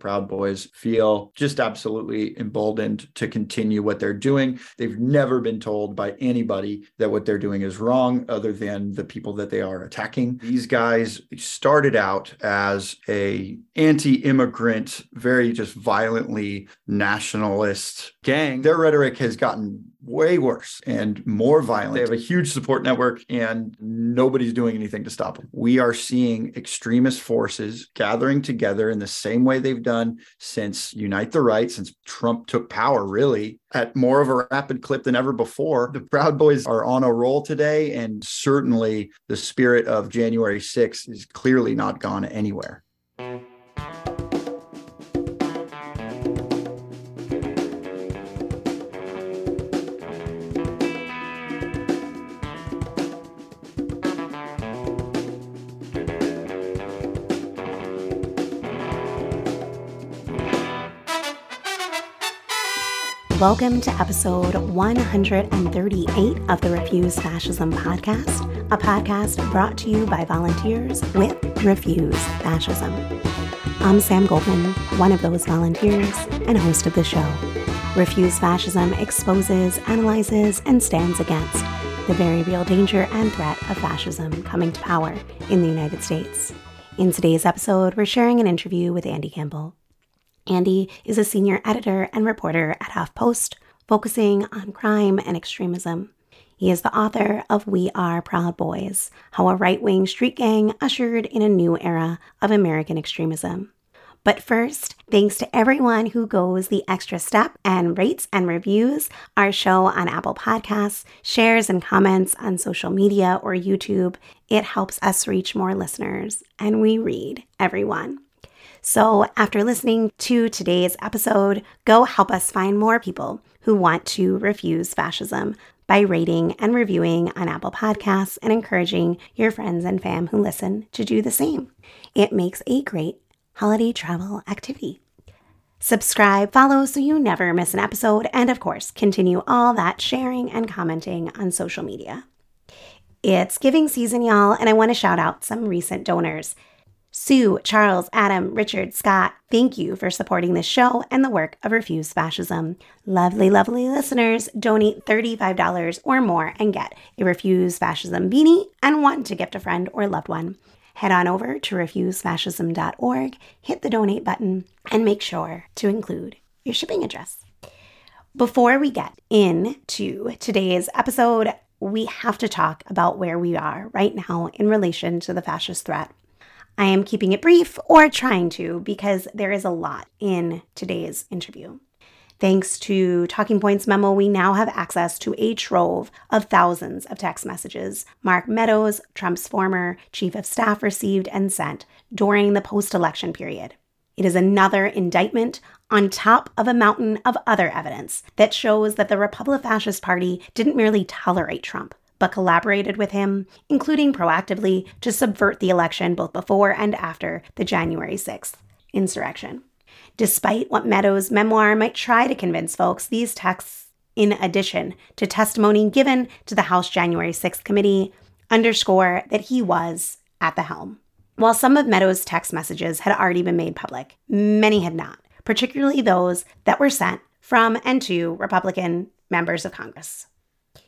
Proud Boys feel just absolutely emboldened to continue what they're doing. They've never been told by anybody that what they're doing is wrong, other than the people that they are attacking. These guys started out as a anti-immigrant, very just violently nationalist gang. Their rhetoric has gotten way worse and more violent. They have a huge support network and nobody's doing anything to stop them. We are seeing extremist forces gathering together in the same way they've done since Unite the Right, since Trump took power, really, at more of a rapid clip than ever before. The Proud Boys are on a roll today, and certainly the spirit of January 6th is clearly not gone anywhere. Welcome to episode 138 of the Refuse Fascism podcast, a podcast brought to you by volunteers with Refuse Fascism. I'm Sam Goldman, one of those volunteers and host of the show. Refuse Fascism exposes, analyzes, and stands against the very real danger and threat of fascism coming to power in the United States. In today's episode, we're sharing an interview with Andy Campbell. Andy is a senior editor and reporter at HuffPost, focusing on crime and extremism. He is the author of We Are Proud Boys How a Right Wing Street Gang Ushered in a New Era of American Extremism. But first, thanks to everyone who goes the extra step and rates and reviews our show on Apple Podcasts, shares and comments on social media or YouTube. It helps us reach more listeners, and we read everyone. So, after listening to today's episode, go help us find more people who want to refuse fascism by rating and reviewing on Apple Podcasts and encouraging your friends and fam who listen to do the same. It makes a great holiday travel activity. Subscribe, follow so you never miss an episode, and of course, continue all that sharing and commenting on social media. It's giving season, y'all, and I want to shout out some recent donors. Sue, Charles, Adam, Richard, Scott, thank you for supporting this show and the work of Refuse Fascism. Lovely, lovely listeners, donate $35 or more and get a Refuse Fascism beanie and one to gift a friend or loved one. Head on over to refusefascism.org, hit the donate button, and make sure to include your shipping address. Before we get into today's episode, we have to talk about where we are right now in relation to the fascist threat. I am keeping it brief or trying to because there is a lot in today's interview. Thanks to Talking Points memo, we now have access to a trove of thousands of text messages Mark Meadows, Trump's former chief of staff, received and sent during the post election period. It is another indictment on top of a mountain of other evidence that shows that the Republican Fascist Party didn't merely tolerate Trump, but collaborated with him, including proactively to subvert the election both before and after the January 6th insurrection. Despite what Meadows' memoir might try to convince folks, these texts, in addition to testimony given to the House January 6th committee, underscore that he was at the helm. While some of Meadows' text messages had already been made public, many had not, particularly those that were sent from and to Republican members of Congress.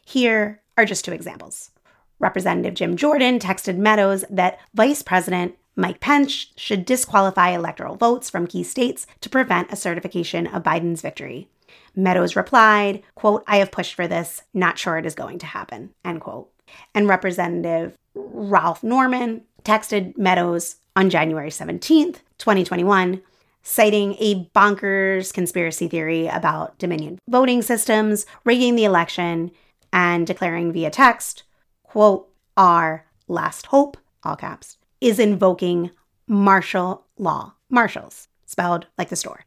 Here are just two examples. Representative Jim Jordan texted Meadows that Vice President Mike Pence should disqualify electoral votes from key states to prevent a certification of Biden's victory. Meadows replied, quote, I have pushed for this, not sure it is going to happen, end quote. And Representative Ralph Norman texted Meadows on January 17th, 2021, citing a bonkers conspiracy theory about Dominion voting systems, rigging the election, and declaring via text, quote, our last hope, all caps, is invoking martial law. Marshals, spelled like the store.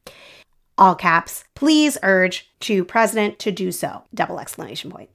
All caps, please urge to president to do so, double exclamation point.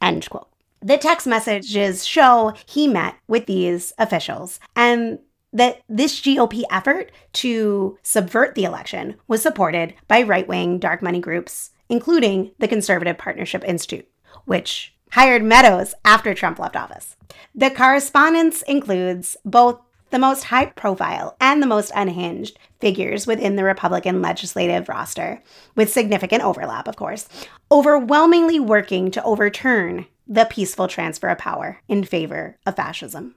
End quote. The text messages show he met with these officials and that this GOP effort to subvert the election was supported by right wing dark money groups, including the Conservative Partnership Institute which hired Meadows after Trump left office. The correspondence includes both the most high profile and the most unhinged figures within the Republican legislative roster, with significant overlap, of course, overwhelmingly working to overturn the peaceful transfer of power in favor of fascism.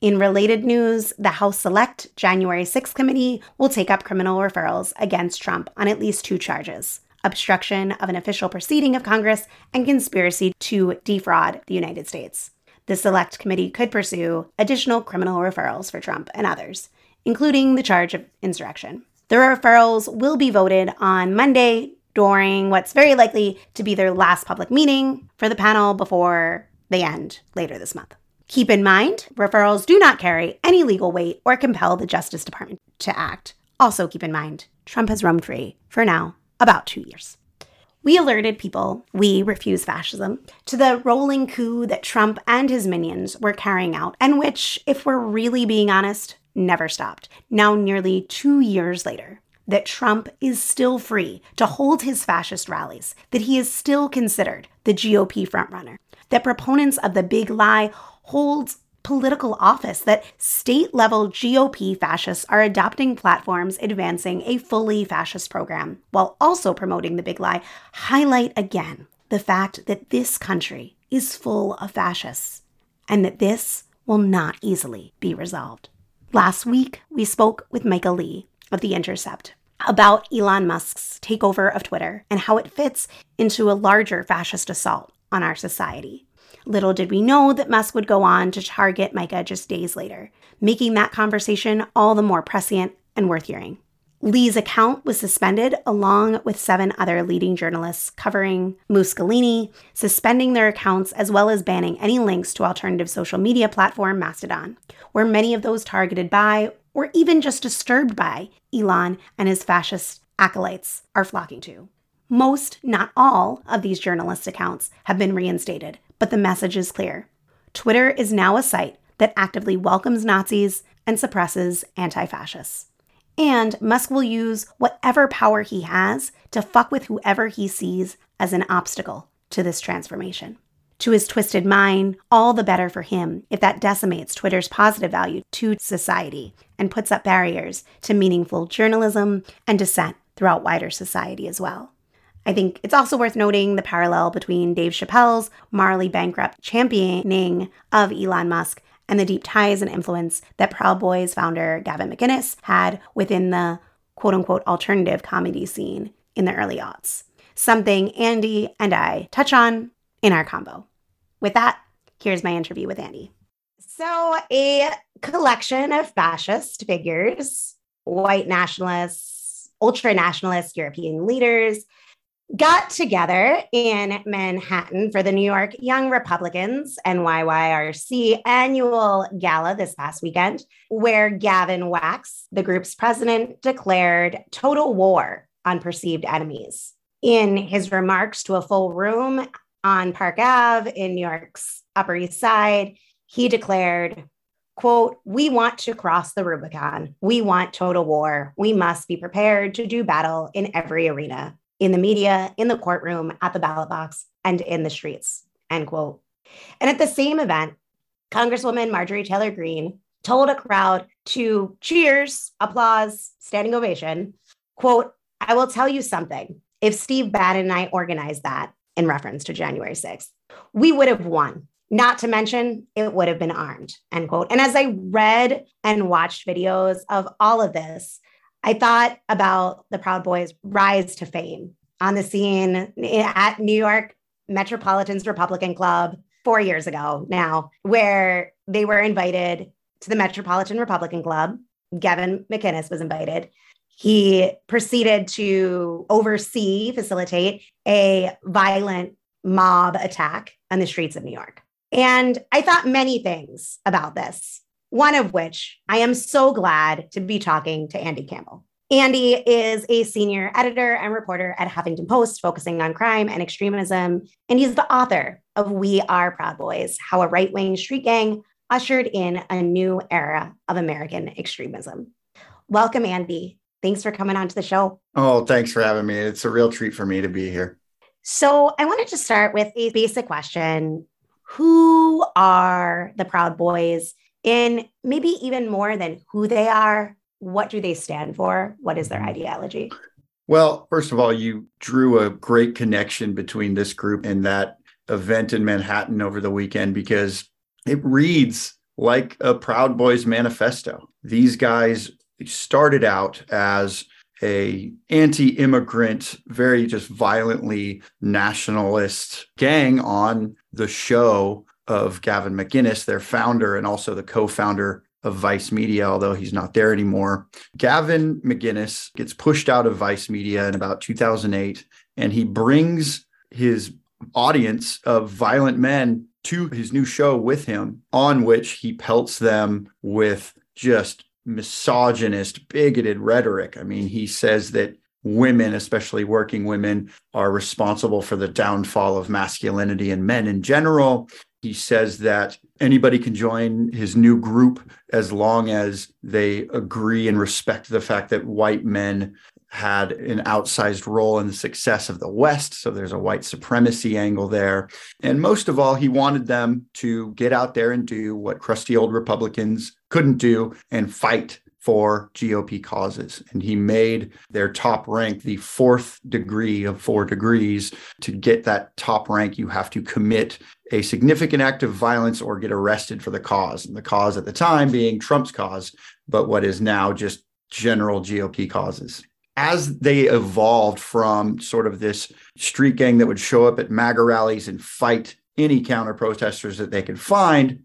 In related news, the House Select January 6th committee will take up criminal referrals against Trump on at least two charges obstruction of an official proceeding of Congress and conspiracy to defraud the United States. The Select Committee could pursue additional criminal referrals for Trump and others, including the charge of insurrection. The referrals will be voted on Monday during what's very likely to be their last public meeting for the panel before they end later this month. Keep in mind, referrals do not carry any legal weight or compel the Justice Department to act. Also, keep in mind, Trump has roamed free, for now, about two years. We alerted people, we refuse fascism, to the rolling coup that Trump and his minions were carrying out, and which, if we're really being honest, never stopped. Now, nearly two years later, that Trump is still free to hold his fascist rallies, that he is still considered the GOP frontrunner, that proponents of the big lie holds political office that state level GOP fascists are adopting platforms advancing a fully fascist program while also promoting the big lie highlight again the fact that this country is full of fascists and that this will not easily be resolved. Last week, we spoke with Micah Lee of The Intercept about Elon Musk's takeover of Twitter and how it fits into a larger fascist assault on our society. Little did we know that Musk would go on to target Micah just days later, making that conversation all the more prescient and worth hearing. Lee's account was suspended along with seven other leading journalists covering Mussolini, suspending their accounts as well as banning any links to alternative social media platform Mastodon, where many of those targeted by or even just disturbed by Elon and his fascist acolytes are flocking to. Most, not all, of these journalist accounts have been reinstated, but the message is clear. Twitter is now a site that actively welcomes Nazis and suppresses anti fascists. And Musk will use whatever power he has to fuck with whoever he sees as an obstacle to this transformation. To his twisted mind, all the better for him if that decimates Twitter's positive value to society and puts up barriers to meaningful journalism and dissent throughout wider society as well. I think it's also worth noting the parallel between Dave Chappelle's morally bankrupt championing of Elon Musk and the deep ties and influence that Proud Boys founder Gavin McInnes had within the quote unquote alternative comedy scene in the early aughts. Something Andy and I touch on in our combo. With that, here's my interview with Andy. So, a collection of fascist figures, white nationalists, ultra nationalist European leaders, got together in Manhattan for the New York Young Republicans NYYRC annual gala this past weekend, where Gavin Wax, the group's president, declared total war on perceived enemies. In his remarks to a full room on Park Ave in New York's Upper East Side, he declared, quote, we want to cross the Rubicon. We want total war. We must be prepared to do battle in every arena in the media, in the courtroom, at the ballot box, and in the streets, end quote. And at the same event, Congresswoman Marjorie Taylor Greene told a crowd to cheers, applause, standing ovation, quote, I will tell you something. If Steve Bannon and I organized that in reference to January 6th, we would have won. Not to mention, it would have been armed, end quote. And as I read and watched videos of all of this, I thought about the Proud Boys' rise to fame on the scene at New York Metropolitan's Republican Club four years ago now, where they were invited to the Metropolitan Republican Club. Gavin McInnes was invited. He proceeded to oversee, facilitate a violent mob attack on the streets of New York. And I thought many things about this one of which I am so glad to be talking to Andy Campbell. Andy is a senior editor and reporter at Huffington Post, focusing on crime and extremism. And he's the author of We Are Proud Boys How a Right Wing Street Gang Ushered in a New Era of American Extremism. Welcome, Andy. Thanks for coming on to the show. Oh, thanks for having me. It's a real treat for me to be here. So, I wanted to start with a basic question Who are the Proud Boys? In maybe even more than who they are, what do they stand for? What is their mm-hmm. ideology? Well, first of all, you drew a great connection between this group and that event in Manhattan over the weekend because it reads like a Proud Boys manifesto. These guys started out as a anti-immigrant, very just violently nationalist gang on the show of Gavin McInnes, their founder and also the co-founder of Vice Media, although he's not there anymore. Gavin McInnes gets pushed out of Vice Media in about 2008, and he brings his audience of violent men to his new show with him, on which he pelts them with just misogynist, bigoted rhetoric. I mean, he says that women, especially working women, are responsible for the downfall of masculinity and men in general. He says that anybody can join his new group as long as they agree and respect the fact that white men had an outsized role in the success of the West. So there's a white supremacy angle there. And most of all, he wanted them to get out there and do what crusty old Republicans couldn't do and fight for GOP causes. And he made their top rank the fourth degree of four degrees. To get that top rank, you have to commit a significant act of violence or get arrested for the cause. And the cause at the time being Trump's cause, but what is now just general GOP causes as they evolved from sort of this street gang that would show up at MAGA rallies and fight any counter protesters that they could find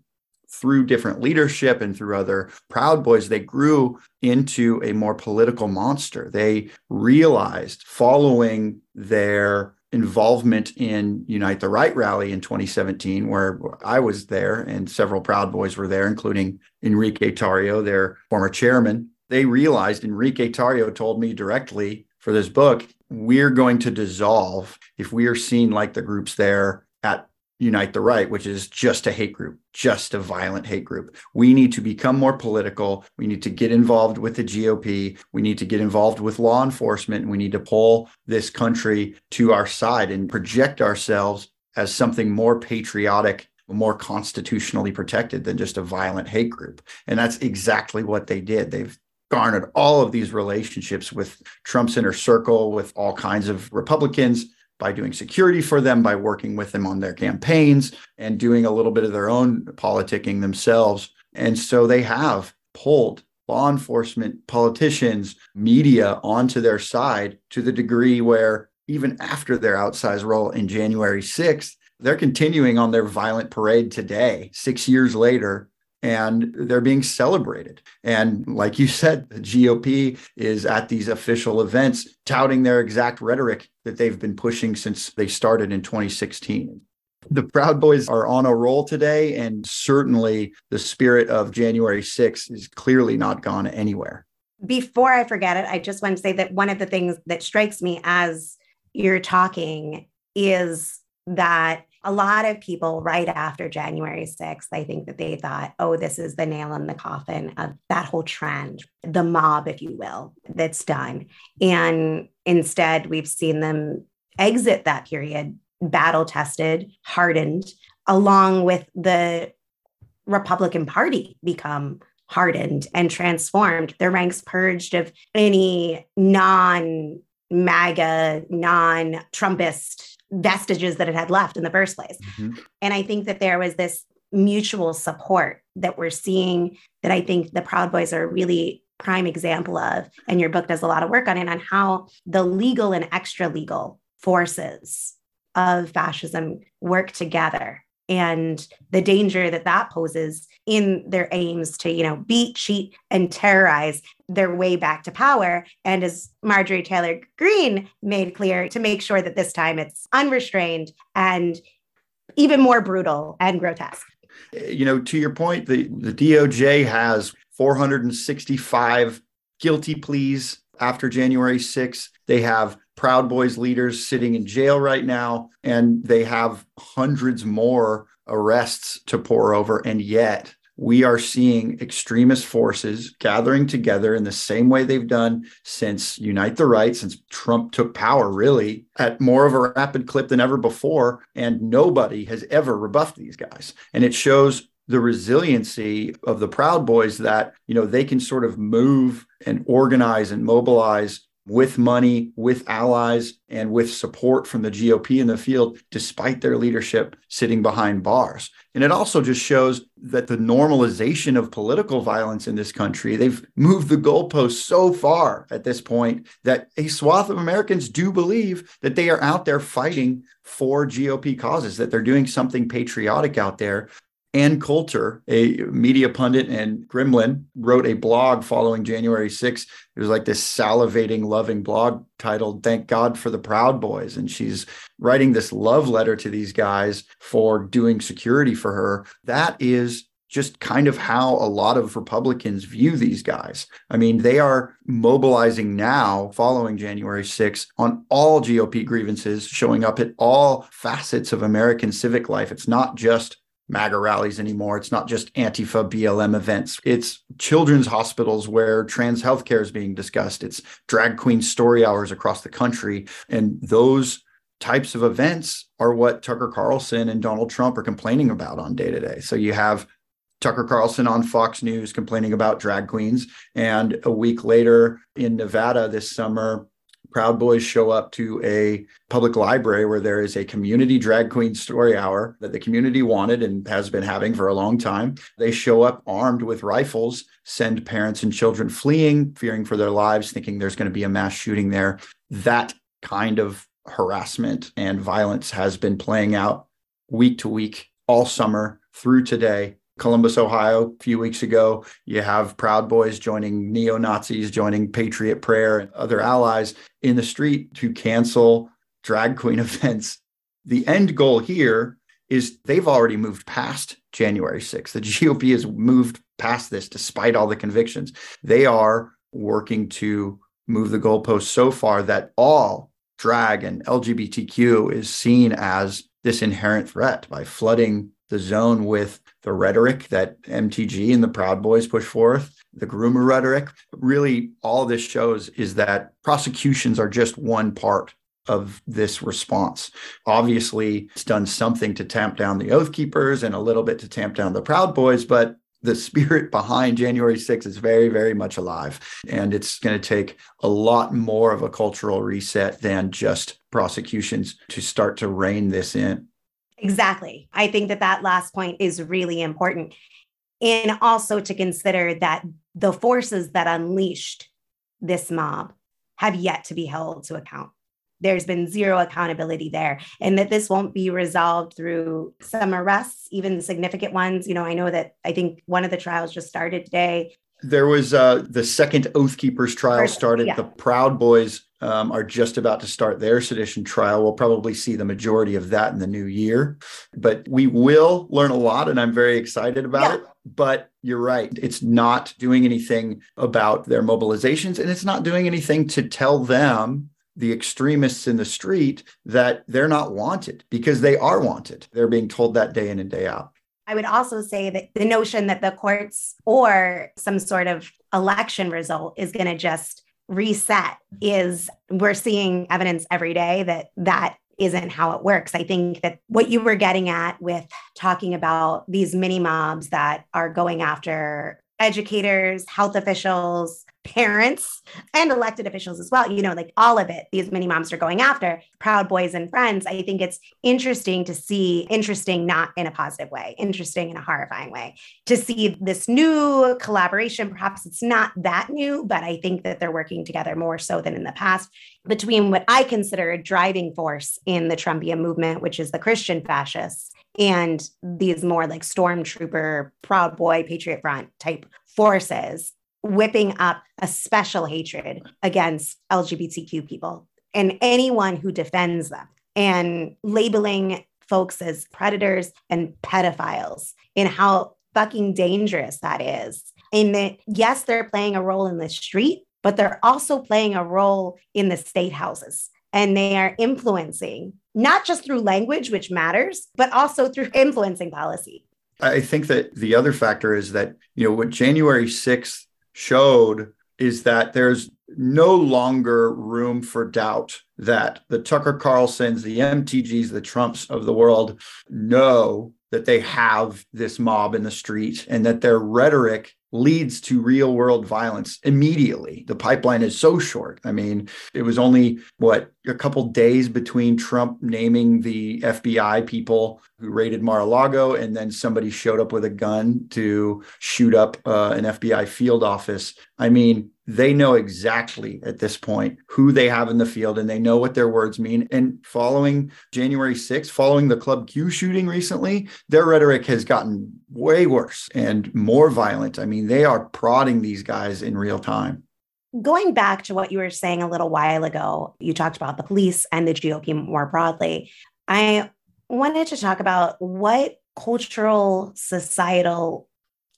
through different leadership and through other Proud Boys, they grew into a more political monster. They realized following their involvement in Unite the Right rally in 2017, where I was there and several Proud Boys were there, including Enrique Tarrio, their former chairman they realized Enrique Tarrio told me directly for this book, we're going to dissolve if we are seen like the groups there at Unite the Right, which is just a hate group, just a violent hate group. We need to become more political. We need to get involved with the GOP. We need to get involved with law enforcement. We need to pull this country to our side and project ourselves as something more patriotic more constitutionally protected than just a violent hate group. And that's exactly what they did. They've garnered all of these relationships with Trump's inner circle, with all kinds of Republicans by doing security for them, by working with them on their campaigns, and doing a little bit of their own politicking themselves. And so they have pulled law enforcement, politicians, media onto their side to the degree where even after their outsized role in January 6th, they're continuing on their violent parade today, six years later, and they're being celebrated. And like you said, the GOP is at these official events touting their exact rhetoric that they've been pushing since they started in 2016. The Proud Boys are on a roll today, and certainly the spirit of January 6th is clearly not gone anywhere. Before I forget it, I just want to say that one of the things that strikes me as you're talking is that a lot of people right after January 6th, I think that they thought, oh, this is the nail in the coffin of that whole trend, the mob, if you will, that's done. And instead, we've seen them exit that period battle tested, hardened, along with the Republican Party become hardened and transformed, their ranks purged of any non MAGA, non Trumpist vestiges that it had left in the first place. Mm-hmm. And I think that there was this mutual support that we're seeing that I think the Proud Boys are really prime example of. And your book does a lot of work on it on how the legal and extra legal forces of fascism work together and the danger that that poses in their aims to you know beat cheat and terrorize their way back to power. And as marjorie taylor greene made clear to make sure that this time it's unrestrained and even more brutal and grotesque. You know to your point the, the doj has 465 guilty pleas after january 6th they have Proud Boys leaders sitting in jail right now, and they have hundreds more arrests to pour over. And yet, we are seeing extremist forces gathering together in the same way they've done since Unite the Right, since Trump took power, really, at more of a rapid clip than ever before. And nobody has ever rebuffed these guys. And it shows the resiliency of the Proud Boys that, you know, they can sort of move and organize and mobilize with money, with allies, and with support from the GOP in the field, despite their leadership sitting behind bars. And it also just shows that the normalization of political violence in this country, they've moved the goalposts so far at this point that a swath of Americans do believe that they are out there fighting for GOP causes, that they're doing something patriotic out there Ann Coulter, a media pundit and gremlin, wrote a blog following January 6th. It was like this salivating, loving blog titled Thank God for the Proud Boys. And she's writing this love letter to these guys for doing security for her. That is just kind of how a lot of Republicans view these guys. I mean, they are mobilizing now following January 6th on all GOP grievances, showing up at all facets of American civic life. It's not just MAGA rallies anymore. It's not just Antifa BLM events. It's children's hospitals where trans healthcare is being discussed. It's drag queen story hours across the country. And those types of events are what Tucker Carlson and Donald Trump are complaining about on day to day. So you have Tucker Carlson on Fox News complaining about drag queens. And a week later in Nevada this summer, Proud Boys show up to a public library where there is a community drag queen story hour that the community wanted and has been having for a long time. They show up armed with rifles, send parents and children fleeing, fearing for their lives, thinking there's going to be a mass shooting there. That kind of harassment and violence has been playing out week to week all summer through today Columbus, Ohio, a few weeks ago. You have Proud Boys joining neo Nazis, joining Patriot Prayer and other allies in the street to cancel drag queen events. The end goal here is they've already moved past January 6th. The GOP has moved past this despite all the convictions. They are working to move the goalposts so far that all drag and LGBTQ is seen as this inherent threat by flooding the zone with the rhetoric that MTG and the Proud Boys push forth, the groomer rhetoric. Really, all this shows is that prosecutions are just one part of this response. Obviously, it's done something to tamp down the Oath Keepers and a little bit to tamp down the Proud Boys, but the spirit behind January 6th is very, very much alive. And it's going to take a lot more of a cultural reset than just prosecutions to start to rein this in. Exactly. I think that that last point is really important. And also to consider that the forces that unleashed this mob have yet to be held to account. There's been zero accountability there, and that this won't be resolved through some arrests, even significant ones. You know, I know that I think one of the trials just started today. There was uh, the second Oath Keepers trial started. Yeah. The Proud Boys um, are just about to start their sedition trial. We'll probably see the majority of that in the new year, but we will learn a lot, and I'm very excited about yeah. it. But you're right, it's not doing anything about their mobilizations, and it's not doing anything to tell them the extremists in the street that they're not wanted because they are wanted. They're being told that day in and day out. I would also say that the notion that the courts or some sort of election result is going to just reset is we're seeing evidence every day that that isn't how it works. I think that what you were getting at with talking about these mini mobs that are going after educators, health officials, parents and elected officials as well. You know like all of it these mini moms are going after proud boys and friends. I think it's interesting to see interesting not in a positive way interesting in a horrifying way to see this new collaboration. Perhaps it's not that new but i think that they're working together more so than in the past between what i consider a driving force in the trumpian movement which is the christian fascists and these more like stormtrooper proud boy patriot front type forces whipping up a special hatred against LGBTQ people and anyone who defends them and labeling folks as predators and pedophiles and how fucking dangerous that is. And that, yes, they're playing a role in the street, but they're also playing a role in the state houses. And they are influencing, not just through language, which matters, but also through influencing policy. I think that the other factor is that, you know, what January 6th showed is that there's no longer room for doubt that the Tucker Carlsons, the MTGs, the Trumps of the world know that they have this mob in the street and that their rhetoric leads to real world violence immediately. The pipeline is so short. I mean, it was only what a couple days between Trump naming the FBI people who raided Mar-a-Lago and then somebody showed up with a gun to shoot up uh, an FBI field office. I mean, they know exactly at this point who they have in the field and they know what their words mean. And following January 6th, following the Club Q shooting recently, their rhetoric has gotten way worse and more violent. I mean, they are prodding these guys in real time. Going back to what you were saying a little while ago, you talked about the police and the GOP more broadly. I wanted to talk about what cultural, societal,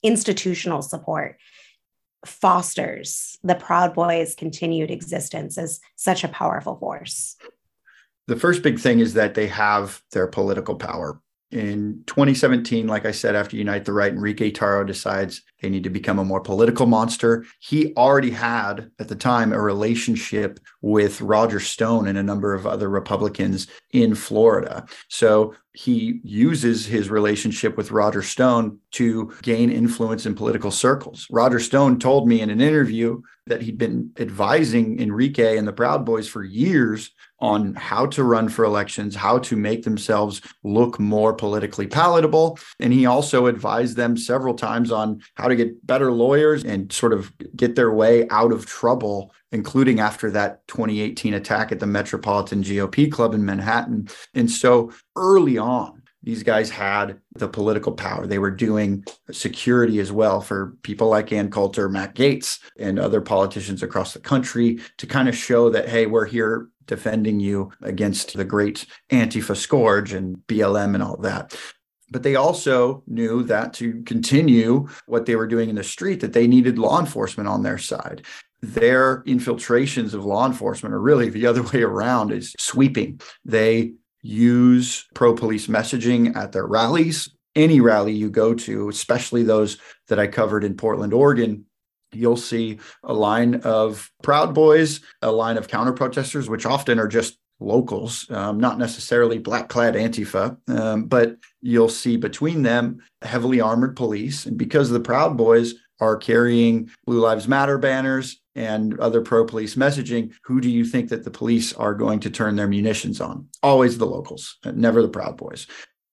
institutional support fosters the Proud Boys' continued existence as such a powerful force? The first big thing is that they have their political power. In 2017, like I said, after Unite the Right, Enrique Tarrio decides they need to become a more political monster. He already had, at the time, a relationship with Roger Stone and a number of other Republicans in Florida. So he uses his relationship with Roger Stone to gain influence in political circles. Roger Stone told me in an interview that he'd been advising Enrique and the Proud Boys for years on how to run for elections, how to make themselves look more politically palatable. And he also advised them several times on how to get better lawyers and sort of get their way out of trouble, including after that 2018 attack at the Metropolitan GOP Club in Manhattan. And so early on, these guys had the political power. They were doing security as well for people like Ann Coulter, Matt Gaetz, and other politicians across the country to kind of show that, hey, we're here defending you against the great Antifa scourge and BLM and all that. But they also knew that to continue what they were doing in the street, that they needed law enforcement on their side their infiltrations of law enforcement are really the other way around is sweeping they use pro police messaging at their rallies any rally you go to especially those that i covered in portland oregon you'll see a line of Proud Boys, a line of counter protesters, which often are just locals, um, not necessarily black clad Antifa, um, but you'll see between them heavily armored police. And because the Proud Boys are carrying Blue Lives Matter banners and other pro police messaging, who do you think that the police are going to turn their munitions on? Always the locals, never the Proud Boys.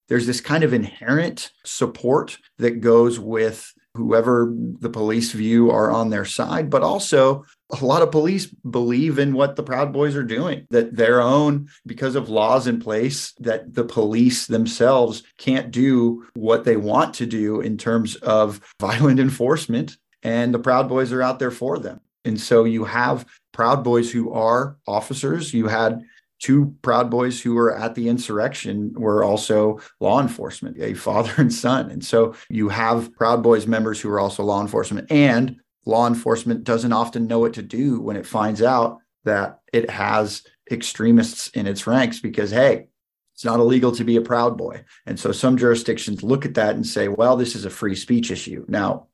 There's this kind of inherent support that goes with whoever the police view are on their side, but also a lot of police believe in what the Proud Boys are doing, that their own, because of laws in place, that the police themselves can't do what they want to do in terms of violent enforcement. And the Proud Boys are out there for them. And so you have Proud Boys who are officers. You had two Proud Boys who were at the insurrection were also law enforcement, a father and son. And so you have Proud Boys members who are also law enforcement, and law enforcement doesn't often know what to do when it finds out that it has extremists in its ranks because, hey, it's not illegal to be a Proud Boy. And so some jurisdictions look at that and say, well, this is a free speech issue. Now,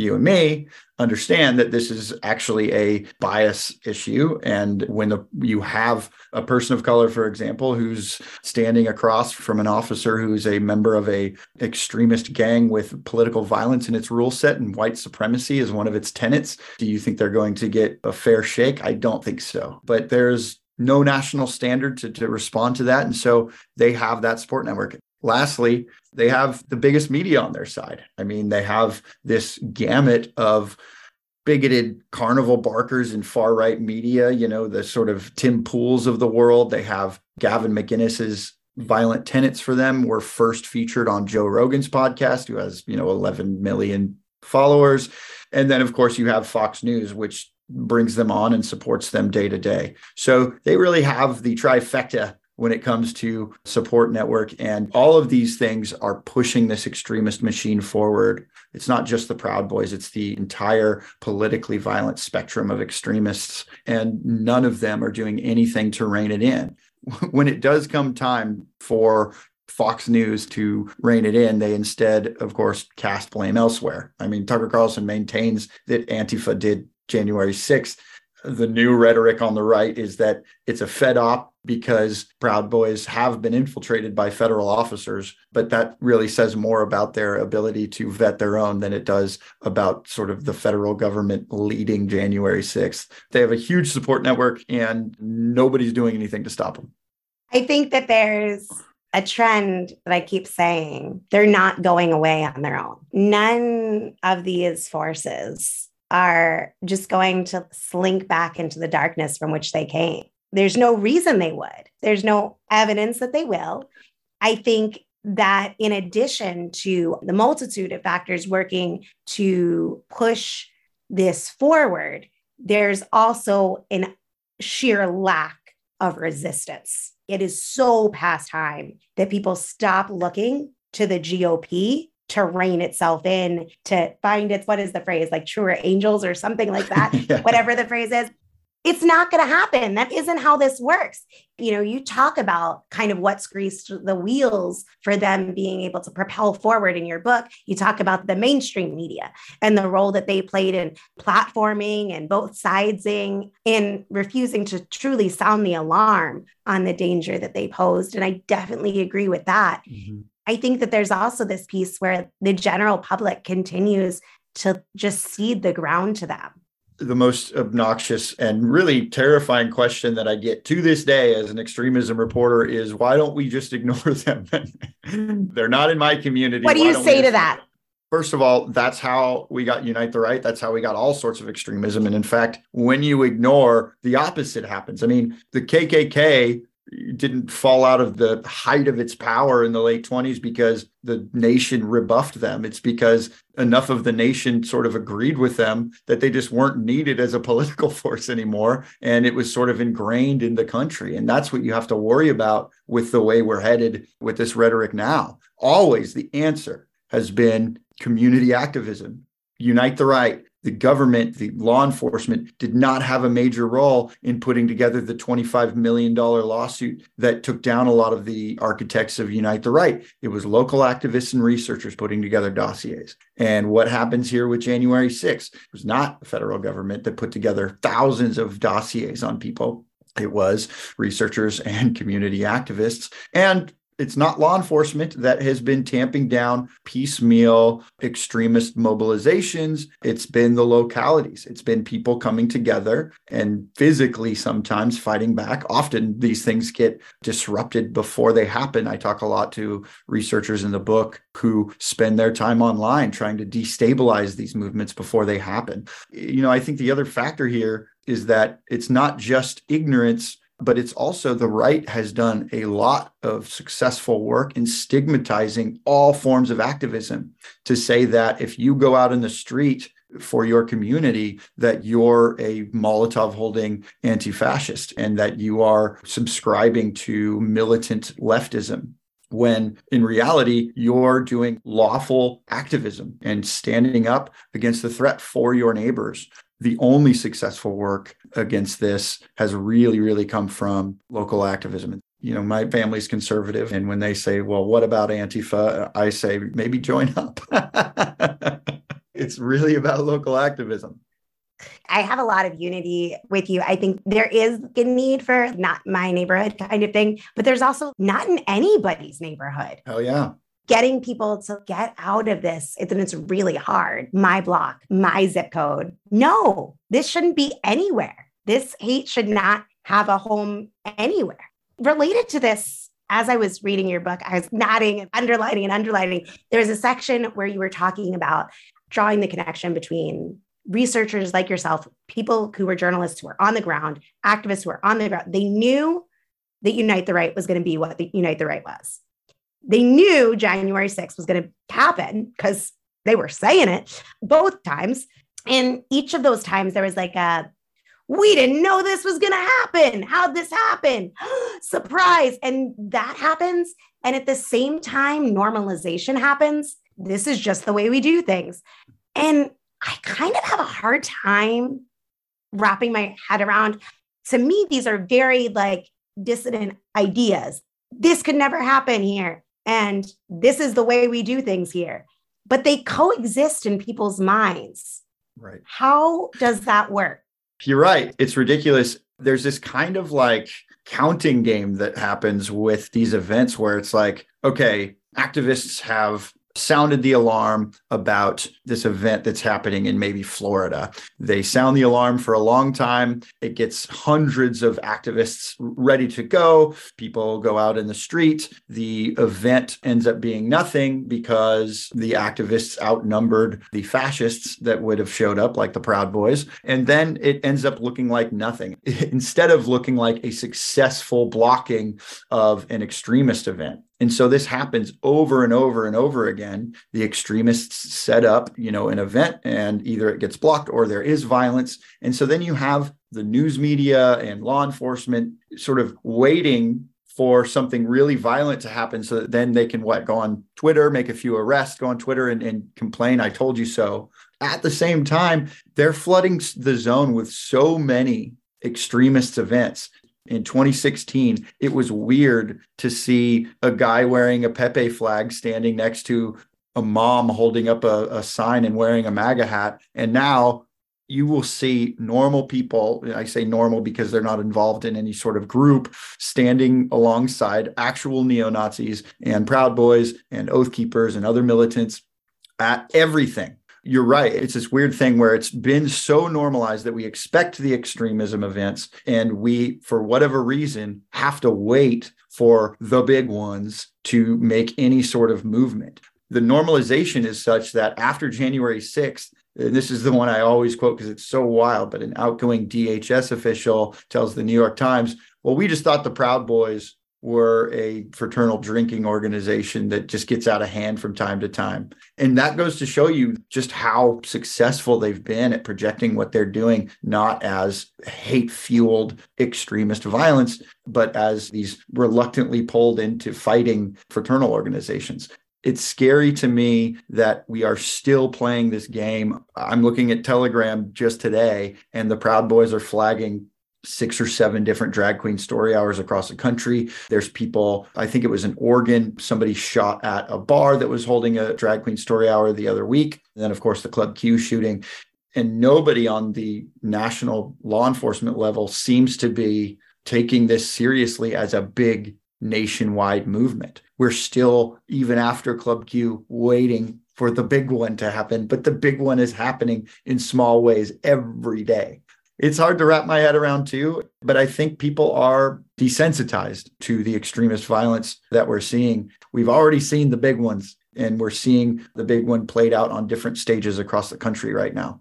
you and me understand that this is actually a bias issue. And when the, you have a person of color for example who's standing across from an officer who's a member of a extremist gang with political violence in its rule set and white supremacy is one of its tenets do you think they're going to get a fair shake? I don't think so. But there's no national standard to, to respond to that. And so they have that support network Lastly, they have the biggest media on their side. I mean, they have this gamut of bigoted carnival barkers in far right media, you know, the sort of Tim Pools of the world. They have Gavin McInnes's violent tenets for them were first featured on Joe Rogan's podcast, who has, you know, 11 million followers. And then, of course, you have Fox News, which brings them on and supports them day to day. So they really have the trifecta when it comes to support network. And all of these things are pushing this extremist machine forward. It's not just the Proud Boys, it's the entire politically violent spectrum of extremists. And none of them are doing anything to rein it in. When it does come time for Fox News to rein it in, they instead, of course, cast blame elsewhere. I mean, Tucker Carlson maintains that Antifa did January 6th the new rhetoric on the right is that it's a Fed op because Proud Boys have been infiltrated by federal officers, but that really says more about their ability to vet their own than it does about sort of the federal government leading January 6th. They have a huge support network and nobody's doing anything to stop them. I think that there's a trend that I keep saying they're not going away on their own. None of these forces are just going to slink back into the darkness from which they came. There's no reason they would. There's no evidence that they will. I think that in addition to the multitude of factors working to push this forward, there's also an sheer lack of resistance. It is so past time that people stop looking to the GOP to rein itself in, to find its, what is the phrase, like truer angels or something like that, yeah. whatever the phrase is. It's not going to happen. That isn't how this works. You know, you talk about kind of what's greased the wheels for them being able to propel forward in your book. You talk about the mainstream media and the role that they played in platforming and both sidesing in refusing to truly sound the alarm on the danger that they posed. And I definitely agree with that. Mm-hmm. I think that there's also this piece where the general public continues to just cede the ground to them. The most obnoxious and really terrifying question that I get to this day as an extremism reporter is why don't we just ignore them? Mm. They're not in my community. What do you say to that? First of all, that's how we got Unite the Right. That's how we got all sorts of extremism. And in fact, when you ignore, the opposite happens. I mean, the KKK didn't fall out of the height of its power in the late 20s because the nation rebuffed them. It's because enough of the nation sort of agreed with them that they just weren't needed as a political force anymore. And it was sort of ingrained in the country. And that's what you have to worry about with the way we're headed with this rhetoric now. Always the answer has been community activism, unite the right, the government, the law enforcement did not have a major role in putting together the $25 million lawsuit that took down a lot of the architects of Unite the Right. It was local activists and researchers putting together dossiers. And what happens here with January 6th was not the federal government that put together thousands of dossiers on people. It was researchers and community activists. And it's not law enforcement that has been tamping down piecemeal extremist mobilizations. It's been the localities. It's been people coming together and physically sometimes fighting back. Often these things get disrupted before they happen. I talk a lot to researchers in the book who spend their time online trying to destabilize these movements before they happen. You know, I think the other factor here is that it's not just ignorance but it's also the right has done a lot of successful work in stigmatizing all forms of activism to say that if you go out in the street for your community that you're a Molotov holding anti fascist and that you are subscribing to militant leftism. When in reality, you're doing lawful activism and standing up against the threat for your neighbors the only successful work against this has really, really come from local activism. You know, my family's conservative. And when they say, well, what about Antifa? I say, maybe join up. it's really about local activism. I have a lot of unity with you. I think there is a need for not my neighborhood kind of thing, but there's also not in anybody's neighborhood. Oh, yeah getting people to get out of this. And it's really hard. My block, my zip code. No, this shouldn't be anywhere. This hate should not have a home anywhere. Related to this, as I was reading your book, I was nodding and underlining and underlining. There was a section where you were talking about drawing the connection between researchers like yourself, people who were journalists who were on the ground, activists who were on the ground. They knew that Unite the Right was going to be what the Unite the Right was they knew January 6th was going to happen because they were saying it both times. And each of those times, there was like a, we didn't know this was going to happen. How'd this happen? Surprise. And that happens. And at the same time, normalization happens. This is just the way we do things. And I kind of have a hard time wrapping my head around. To me, these are very like dissident ideas. This could never happen here and this is the way we do things here but they coexist in people's minds right how does that work You're right. It's ridiculous. There's this kind of like counting game that happens with these events where it's like, okay, activists have sounded the alarm about this event that's happening in maybe Florida. They sound the alarm for a long time. It gets hundreds of activists ready to go. People go out in the street. The event ends up being nothing because the activists outnumbered the fascists that would have showed up, like the Proud Boys. And then it ends up looking like nothing instead of looking like a successful blocking of an extremist event. And so this happens over and over and over again. The extremists set up, you know, an event and either it gets blocked or there is violence. And so then you have the news media and law enforcement sort of waiting for something really violent to happen so that then they can what go on Twitter, make a few arrests, go on Twitter and, and complain, I told you so. At the same time, they're flooding the zone with so many extremist events in 2016, it was weird to see a guy wearing a Pepe flag standing next to a mom holding up a, a sign and wearing a MAGA hat. And now you will see normal people, I say normal because they're not involved in any sort of group, standing alongside actual neo Nazis and Proud Boys and Oath Keepers and other militants at everything you're right. It's this weird thing where it's been so normalized that we expect the extremism events and we, for whatever reason, have to wait for the big ones to make any sort of movement. The normalization is such that after January 6th, and this is the one I always quote because it's so wild, but an outgoing DHS official tells the New York Times, well, we just thought the Proud Boys were a fraternal drinking organization that just gets out of hand from time to time. And that goes to show you just how successful they've been at projecting what they're doing, not as hate fueled extremist violence, but as these reluctantly pulled into fighting fraternal organizations. It's scary to me that we are still playing this game. I'm looking at Telegram just today, and the Proud Boys are flagging six or seven different drag queen story hours across the country. There's people, I think it was in Oregon, somebody shot at a bar that was holding a drag queen story hour the other week. And then, of course, the Club Q shooting. And nobody on the national law enforcement level seems to be taking this seriously as a big nationwide movement. We're still, even after Club Q, waiting for the big one to happen, but the big one is happening in small ways every day it's hard to wrap my head around too. But I think people are desensitized to the extremist violence that we're seeing. We've already seen the big ones, and we're seeing the big one played out on different stages across the country right now.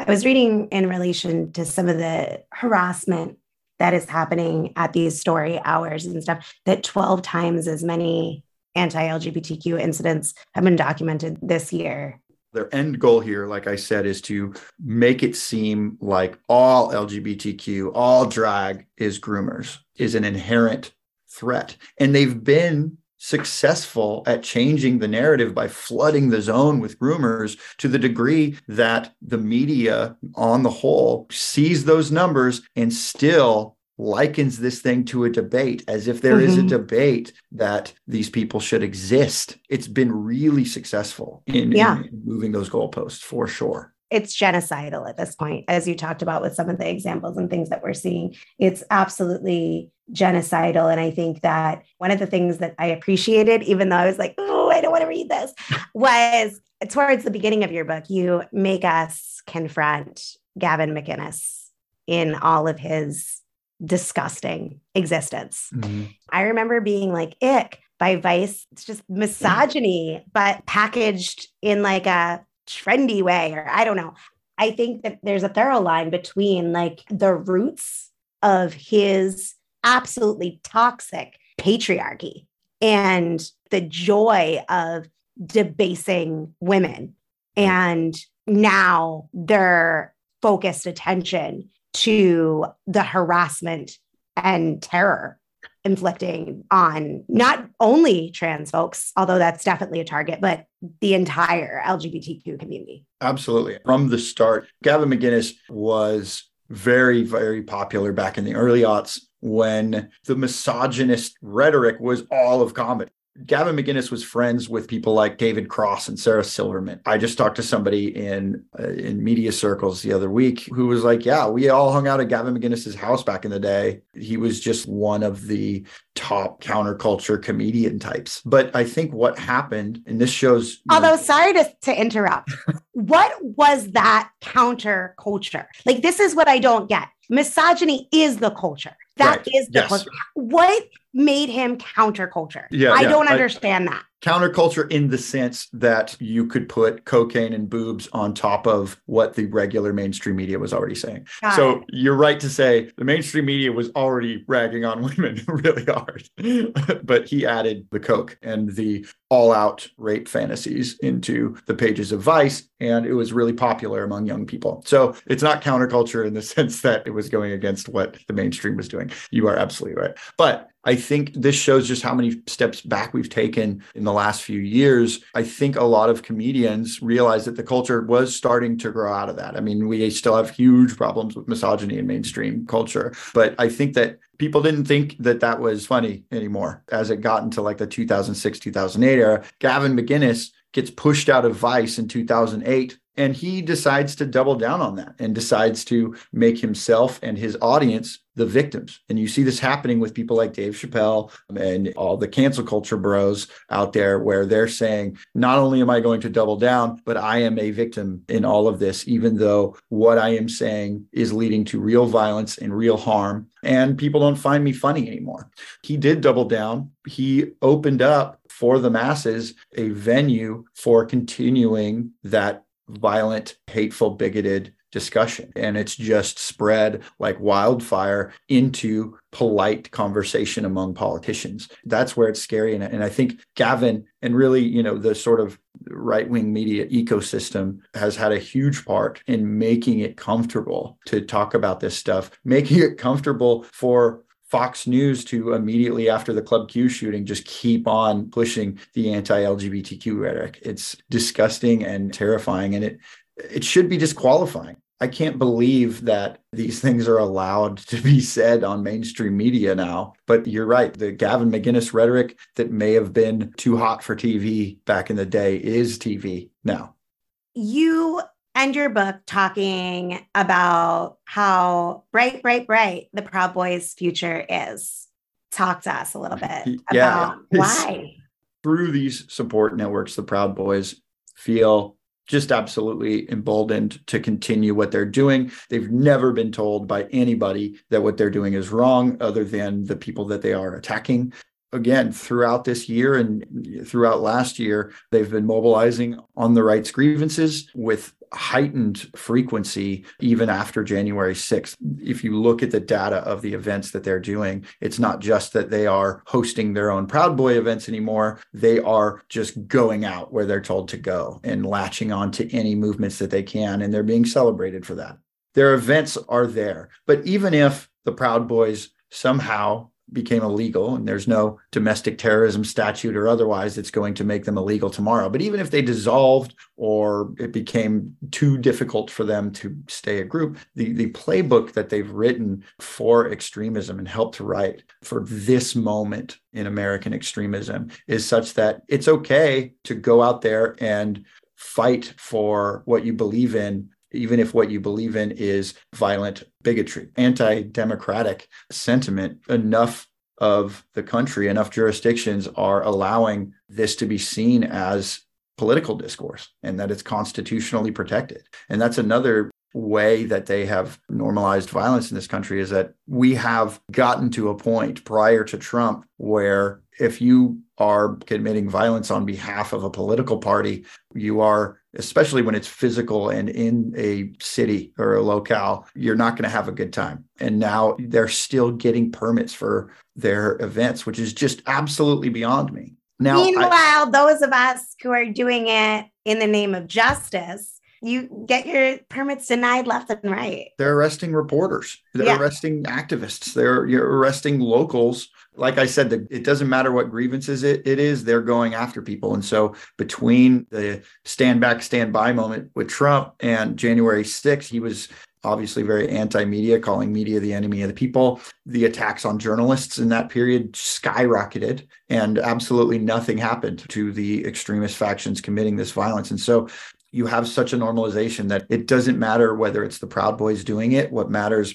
I was reading in relation to some of the harassment that is happening at these story hours and stuff that 12 times as many anti LGBTQ incidents have been documented this year their end goal here, like I said, is to make it seem like all LGBTQ, all drag is groomers, is an inherent threat. And they've been successful at changing the narrative by flooding the zone with groomers to the degree that the media on the whole sees those numbers and still likens this thing to a debate as if there mm-hmm. is a mm-hmm. debate that these people should exist. It's been really successful in, yeah. in moving those goalposts for sure it's genocidal at this point, as you talked about with some of the examples and things that we're seeing. It's absolutely genocidal. And I think that one of the things that I appreciated, even though I was like, oh, I don't want to read this, was towards the beginning of your book, you make us confront Gavin McInnes in all of his disgusting existence. Mm-hmm. I remember being like, ick by Vice. It's just misogyny, but packaged in like a trendy way, or I don't know. I think that there's a thorough line between like the roots of his absolutely toxic patriarchy and the joy of debasing women. And now their focused attention to the harassment and terror inflicting on not only trans folks, although that's definitely a target, but the entire LGBTQ community. Absolutely. From the start, Gavin McInnes was very, very popular back in the early aughts when the misogynist rhetoric was all of comedy Gavin McInnes was friends with people like David Cross and Sarah Silverman. I just talked to somebody in uh, in media circles the other week who was like, "Yeah, we all hung out at Gavin McInnes's house back in the day. He was just one of the top counterculture comedian types." But I think what happened, and this shows. Although, know, sorry to, to interrupt, what was that counterculture? Like, this is what I don't get. Misogyny is the culture. That right. is the yes. culture. What made him counterculture? Yeah, I yeah. don't understand I, that counterculture in the sense that you could put cocaine and boobs on top of what the regular mainstream media was already saying. Got so it. you're right to say the mainstream media was already ragging on women really hard, but he added the coke and the all out rape fantasies into the pages of Vice, and it was really popular among young people. So it's not counterculture in the sense that it was going against what the mainstream was doing. You are absolutely right. But I think this shows just how many steps back we've taken in the last few years. I think a lot of comedians realized that the culture was starting to grow out of that. I mean, we still have huge problems with misogyny in mainstream culture, but I think that people didn't think that that was funny anymore as it got into like the 2006 2008 era. Gavin McInnes gets pushed out of Vice in 2008 and he decides to double down on that and decides to make himself and his audience the victims. And you see this happening with people like Dave Chappelle and all the cancel culture bros out there, where they're saying, not only am I going to double down, but I am a victim in all of this, even though what I am saying is leading to real violence and real harm. And people don't find me funny anymore. He did double down. He opened up for the masses a venue for continuing that violent, hateful, bigoted discussion. And it's just spread like wildfire into polite conversation among politicians. That's where it's scary. And, and I think Gavin and really, you know, the sort of right wing media ecosystem has had a huge part in making it comfortable to talk about this stuff, making it comfortable for Fox News to immediately after the Club Q shooting just keep on pushing the anti-LGBTQ rhetoric. It's disgusting and terrifying, and it it should be disqualifying. I can't believe that these things are allowed to be said on mainstream media now. But you're right. The Gavin McInnes rhetoric that may have been too hot for TV back in the day is TV now. You end your book talking about how bright, bright, bright the Proud Boys future is. Talk to us a little bit yeah, about why. Through these support networks, the Proud Boys feel just absolutely emboldened to continue what they're doing. They've never been told by anybody that what they're doing is wrong, other than the people that they are attacking again throughout this year and throughout last year they've been mobilizing on the rights grievances with heightened frequency even after January 6th. If you look at the data of the events that they're doing, it's not just that they are hosting their own Proud Boy events anymore. They are just going out where they're told to go and latching on to any movements that they can. And they're being celebrated for that. Their events are there. But even if the Proud Boys somehow became illegal and there's no domestic terrorism statute or otherwise that's going to make them illegal tomorrow. But even if they dissolved or it became too difficult for them to stay a group the, the playbook that they've written for extremism and helped to write for this moment in american extremism is such that it's okay to go out there and fight for what you believe in even if what you believe in is violent bigotry, anti democratic sentiment, enough of the country, enough jurisdictions are allowing this to be seen as political discourse and that it's constitutionally protected. And that's another way that they have normalized violence in this country is that we have gotten to a point prior to Trump where if you are committing violence on behalf of a political party, you are, especially when it's physical and in a city or a locale, you're not going to have a good time. And now they're still getting permits for their events, which is just absolutely beyond me. Now, meanwhile, I, those of us who are doing it in the name of justice you get your permits denied left and right. They're arresting reporters. They're yeah. arresting activists. They're you're arresting locals. Like I said, the, it doesn't matter what grievances it, it is. They're going after people. And so between the stand back, stand by moment with Trump and January 6th, he was obviously very anti media, calling media the enemy of the people. The attacks on journalists in that period skyrocketed, and absolutely nothing happened to the extremist factions committing this violence. And so you have such a normalization that it doesn't matter whether it's the Proud Boys doing it. What matters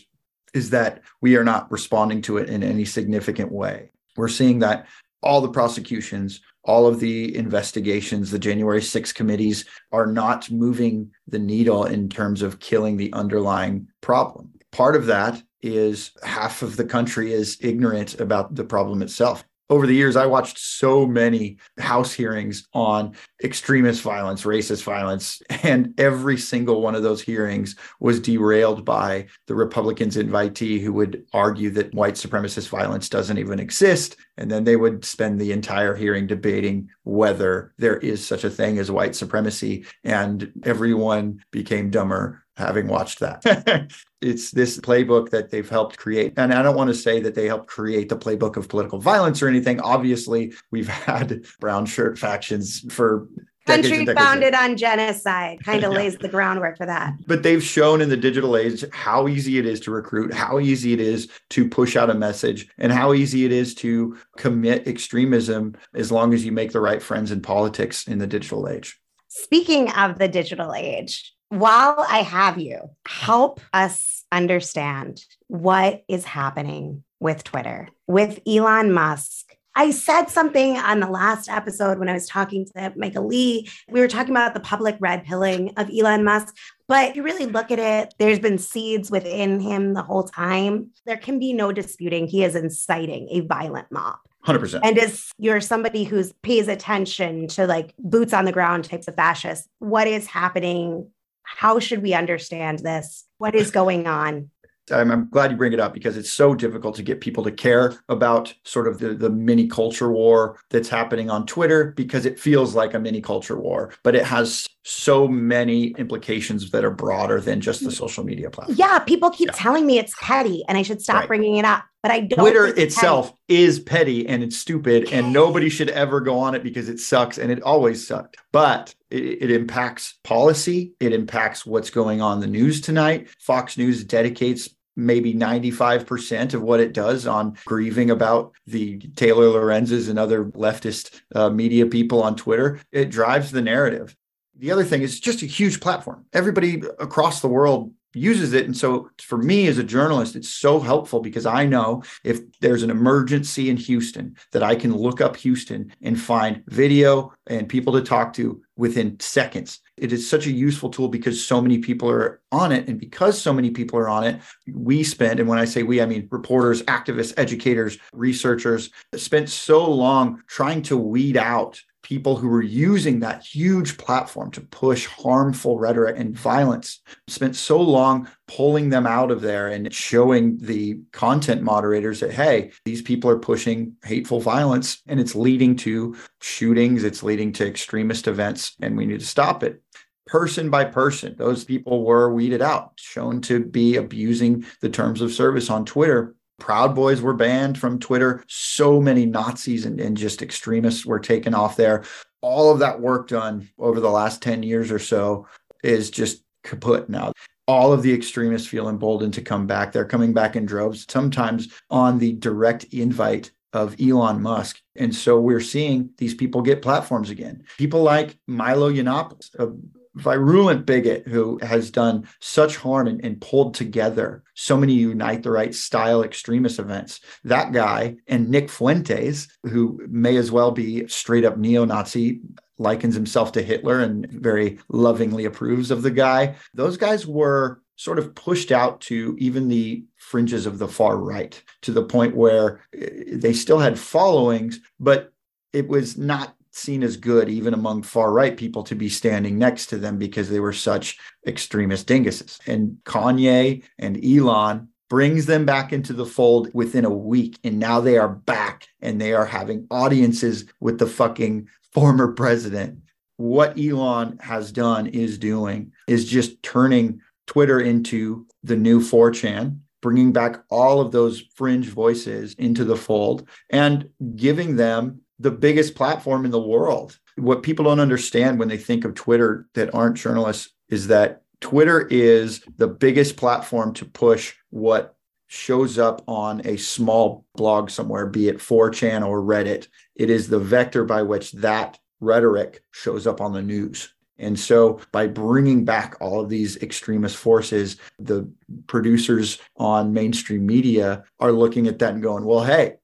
is that we are not responding to it in any significant way. We're seeing that all the prosecutions, all of the investigations, the January 6 committees are not moving the needle in terms of killing the underlying problem. Part of that is half of the country is ignorant about the problem itself over the years, I watched so many House hearings on extremist violence, racist violence, and every single one of those hearings was derailed by the Republicans' invitee who would argue that white supremacist violence doesn't even exist. And then they would spend the entire hearing debating whether there is such a thing as white supremacy. And everyone became dumber having watched that. it's this playbook that they've helped create. And I don't want to say that they helped create the playbook of political violence or anything. Obviously, we've had brown shirt factions for country founded on genocide kind of yeah. lays the groundwork for that but they've shown in the digital age how easy it is to recruit how easy it is to push out a message and how easy it is to commit extremism as long as you make the right friends in politics in the digital age speaking of the digital age while I have you, mm. help us understand what is happening with Twitter, with Elon Musk. I said something on the last episode when I was talking to Micah Lee. We were talking about the public red pilling of Elon Musk. But if you really look at it, there's been seeds within him the whole time. There can be no disputing he is inciting a violent mob. 100%. And as you're somebody who pays attention to like boots on the ground types of fascists, what is happening how should we understand this? What is going on? I'm, I'm, glad you bring it up because it's so difficult to get people to care about sort of the, the mini culture war that's happening on Twitter because it feels like a mini culture war, but it has so many implications that are broader than just the social media platform. Yeah, people keep yeah. telling me it's petty and I should stop right. bringing it up, but I don't. Twitter itself petty. is petty and it's stupid, and nobody should ever go on it because it sucks and it always sucked. But it, it impacts policy, it impacts what's going on in the news tonight. Fox News dedicates maybe 95% of what it does on grieving about the Taylor Lorenzes and other leftist uh, media people on Twitter. It drives the narrative. The other thing is just a huge platform. Everybody across the world uses it. And so for me as a journalist, it's so helpful because I know if there's an emergency in Houston that I can look up Houston and find video and people to talk to within seconds. It is such a useful tool because so many people are on it. And because so many people are on it, we spend, and when I say we, I mean reporters, activists, educators, researchers, spent so long trying to weed out people who were using that huge platform to push harmful rhetoric and violence spent so long pulling them out of there and showing the content moderators that hey these people are pushing hateful violence and it's leading to shootings it's leading to extremist events and we need to stop it. Person by person those people were weeded out shown to be abusing the terms of service on twitter Proud Boys were banned from Twitter. So many Nazis and, and just extremists were taken off there. All of that work done over the last 10 years or so is just kaput now. All of the extremists feel emboldened to come back. They're coming back in droves, sometimes on the direct invite of Elon Musk. And so we're seeing these people get platforms again. People like Milo Yiannopoulos, a virulent bigot who has done such harm and, and, pulled together so many unite the right style extremist events. That guy and Nick Fuentes, who may as well be straight up neo Nazi, likens himself to Hitler and very lovingly approves of the guy. Those guys were sort of pushed out to even the fringes of the far right to the point where eh, they still had followings, but it was not seen as good even among far right people to be standing next to them because they were such extremist dinguses. And Kanye and Elon brings them back into the fold within a week and now they are back and they are having audiences with the fucking former president. What Elon has done is doing is just turning Twitter into the new 4chan bringing back all of those fringe voices into the fold and giving them the biggest platform in the world. What people don't understand when they think of Twitter that aren't journalists is that Twitter is the biggest platform to push what shows up on a small blog somewhere, be it 4chan or Reddit. It is the vector by which that rhetoric shows up on the news. And so, by bringing back all of these extremist forces, the producers on mainstream media are looking at that and going, well, hey,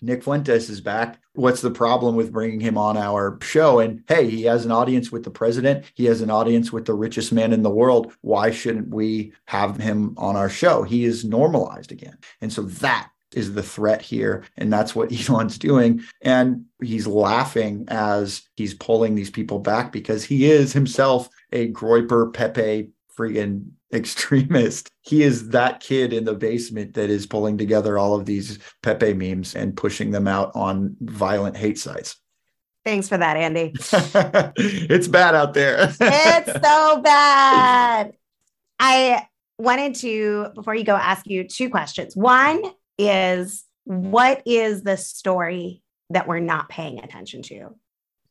Nick Fuentes is back. What's the problem with bringing him on our show? And hey, he has an audience with the president. He has an audience with the richest man in the world. Why shouldn't we have him on our show? He is normalized again. And so that is the threat here. And that's what Elon's doing. And he's laughing as he's pulling these people back because he is himself a Groyper Pepe friggin' extremist. He is that kid in the basement that is pulling together all of these Pepe memes and pushing them out on violent hate sites. Thanks for that, Andy. it's bad out there. it's so bad. I wanted to, before you go, ask you two questions. One, is what is the story that we're not paying attention to?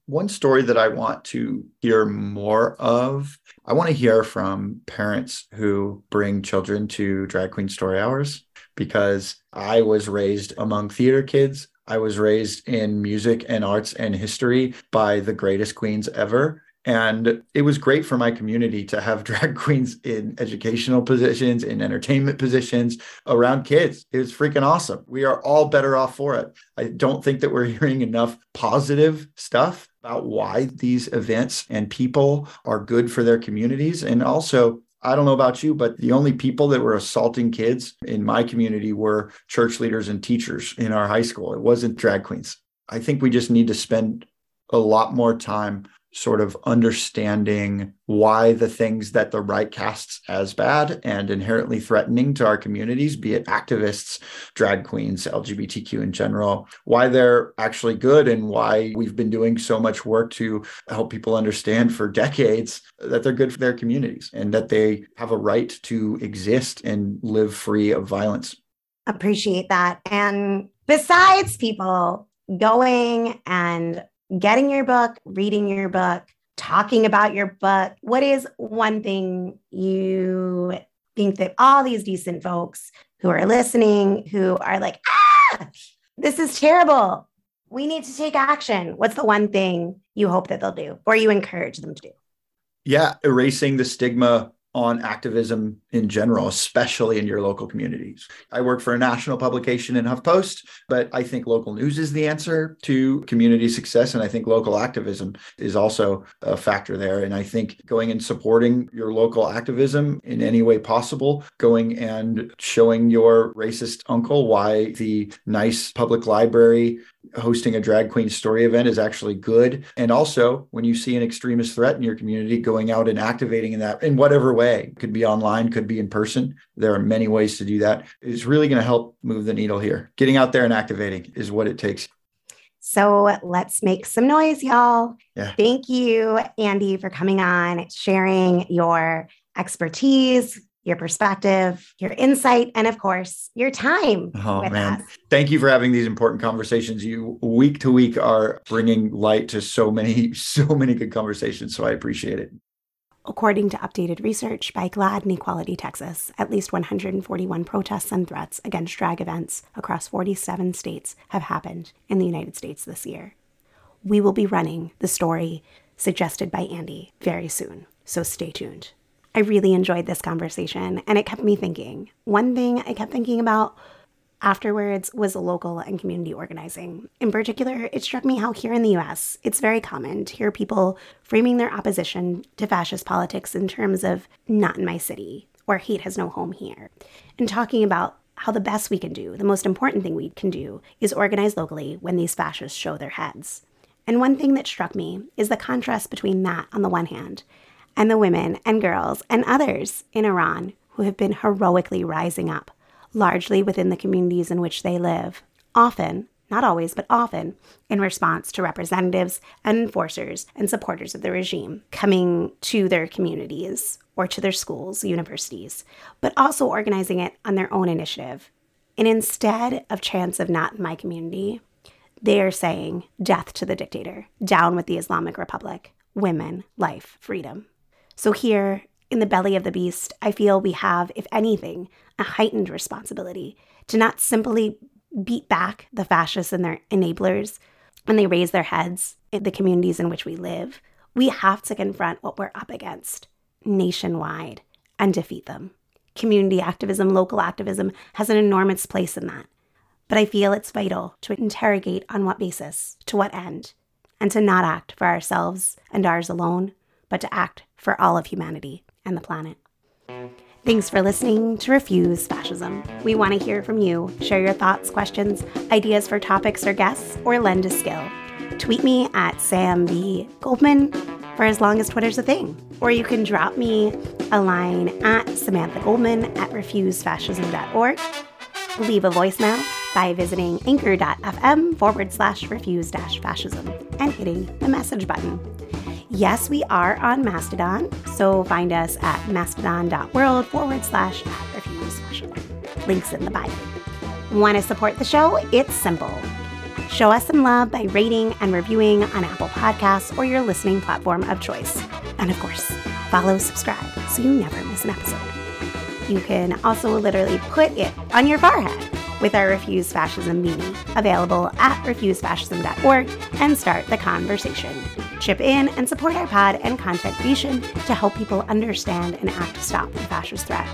One story that I want to hear more of, I want to hear from parents who bring children to drag queen story hours because I was raised among theater kids. I was raised in music and arts and history by the greatest queens ever. And it was great for my community to have drag queens in educational positions, in entertainment positions around kids. It was freaking awesome. We are all better off for it. I don't think that we're hearing enough positive stuff about why these events and people are good for their communities. And also, I don't know about you, but the only people that were assaulting kids in my community were church leaders and teachers in our high school. It wasn't drag queens. I think we just need to spend a lot more time sort of understanding why the things that the right casts as bad and inherently threatening to our communities, be it activists, drag queens, LGBTQ in general, why they're actually good and why we've been doing so much work to help people understand for decades that they're good for their communities and that they have a right to exist and live free of violence. Appreciate that. And besides people going and getting your book, reading your book, talking about your book, what is one thing you think that all these decent folks who are listening, who are like, ah, this is terrible. We need to take action. What's the one thing you hope that they'll do or you encourage them to do? Yeah, erasing the stigma on activism in general, especially in your local communities. I work for a national publication in HuffPost, but I think local news is the answer to community success. And I think local activism is also a factor there. And I think going and supporting your local activism in any way possible, going and showing your racist uncle why the nice public library hosting a drag queen story event is actually good. And also, when you see an extremist threat in your community, going out and activating in that in whatever way, could be online, could be in person. There are many ways to do that. It's really going to help move the needle here. Getting out there and activating is what it takes. So let's make some noise, y'all. Yeah. Thank you, Andy, for coming on, sharing your expertise, your perspective, your insight, and of course, your time. Oh, man. Us. Thank you for having these important conversations. You week to week are bringing light to so many, so many good conversations. So I appreciate it. According to updated research by GLAAD and Equality Texas, at least 141 protests and threats against drag events across 47 states have happened in the United States this year. We will be running the story suggested by Andy very soon, so stay tuned. I really enjoyed this conversation and it kept me thinking. One thing I kept thinking about afterwards was local and community organizing. In particular, it struck me how here in the US, it's very common to hear people framing their opposition to fascist politics in terms of not in my city or hate has no home here, and talking about how the best we can do, the most important thing we can do, is organize locally when these fascists show their heads. And one thing that struck me is the contrast between that on the one hand and the women and girls and others in Iran who have been heroically rising up, largely within the communities in which they live, often, not always, but often, in response to representatives and enforcers and supporters of the regime coming to their communities or to their schools, universities, but also organizing it on their own initiative. And instead of chants of not in my community, they are saying death to the dictator, down with the Islamic Republic, women, life, freedom. So here In the belly of the beast, I feel we have, if anything, a heightened responsibility to not simply beat back the fascists and their enablers when they raise their heads in the communities in which we live. We have to confront what we're up against nationwide and defeat them. Community activism, local activism has an enormous place in that. But I feel it's vital to interrogate on what basis, to what end, and to not act for ourselves and ours alone, but to act for all of humanity and the planet. Thanks for listening to Refuse Fascism. We want to hear from you. Share your thoughts, questions, ideas for topics or guests, or lend a skill. Tweet me at Sam B. Goldman for as long as Twitter's a thing. Or you can drop me a line at Samantha Goldman at refusefascism.org. Leave a voicemail by visiting anchor.fm forward slash refuse dash fascism and hitting the message button. Yes, we are on Mastodon, so find us at mastodon.world forward slash fascism. Links in the bio. Want to support the show? It's simple. Show us some love by rating and reviewing on Apple Podcasts or your listening platform of choice. And of course, follow, subscribe so you never miss an episode. You can also literally put it on your forehead with our Refuse Fascism beanie, available at refusefascism.org, and start the conversation. Chip in and support our pod and content creation to help people understand and act to stop the fascist threat.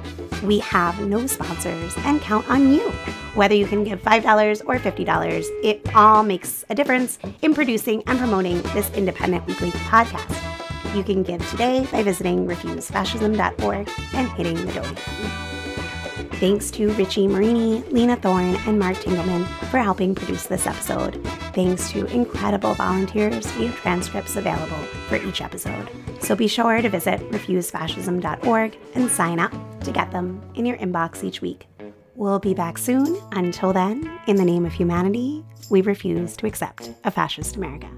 We have no sponsors and count on you. Whether you can give $5 or $50, it all makes a difference in producing and promoting this independent weekly podcast. You can give today by visiting refusefascism.org and hitting the donate button. Thanks to Richie Marini, Lena Thorne, and Mark Tingelman for helping produce this episode. Thanks to incredible volunteers, we have transcripts available for each episode. So be sure to visit refusefascism.org and sign up to get them in your inbox each week. We'll be back soon. Until then, in the name of humanity, we refuse to accept a fascist America.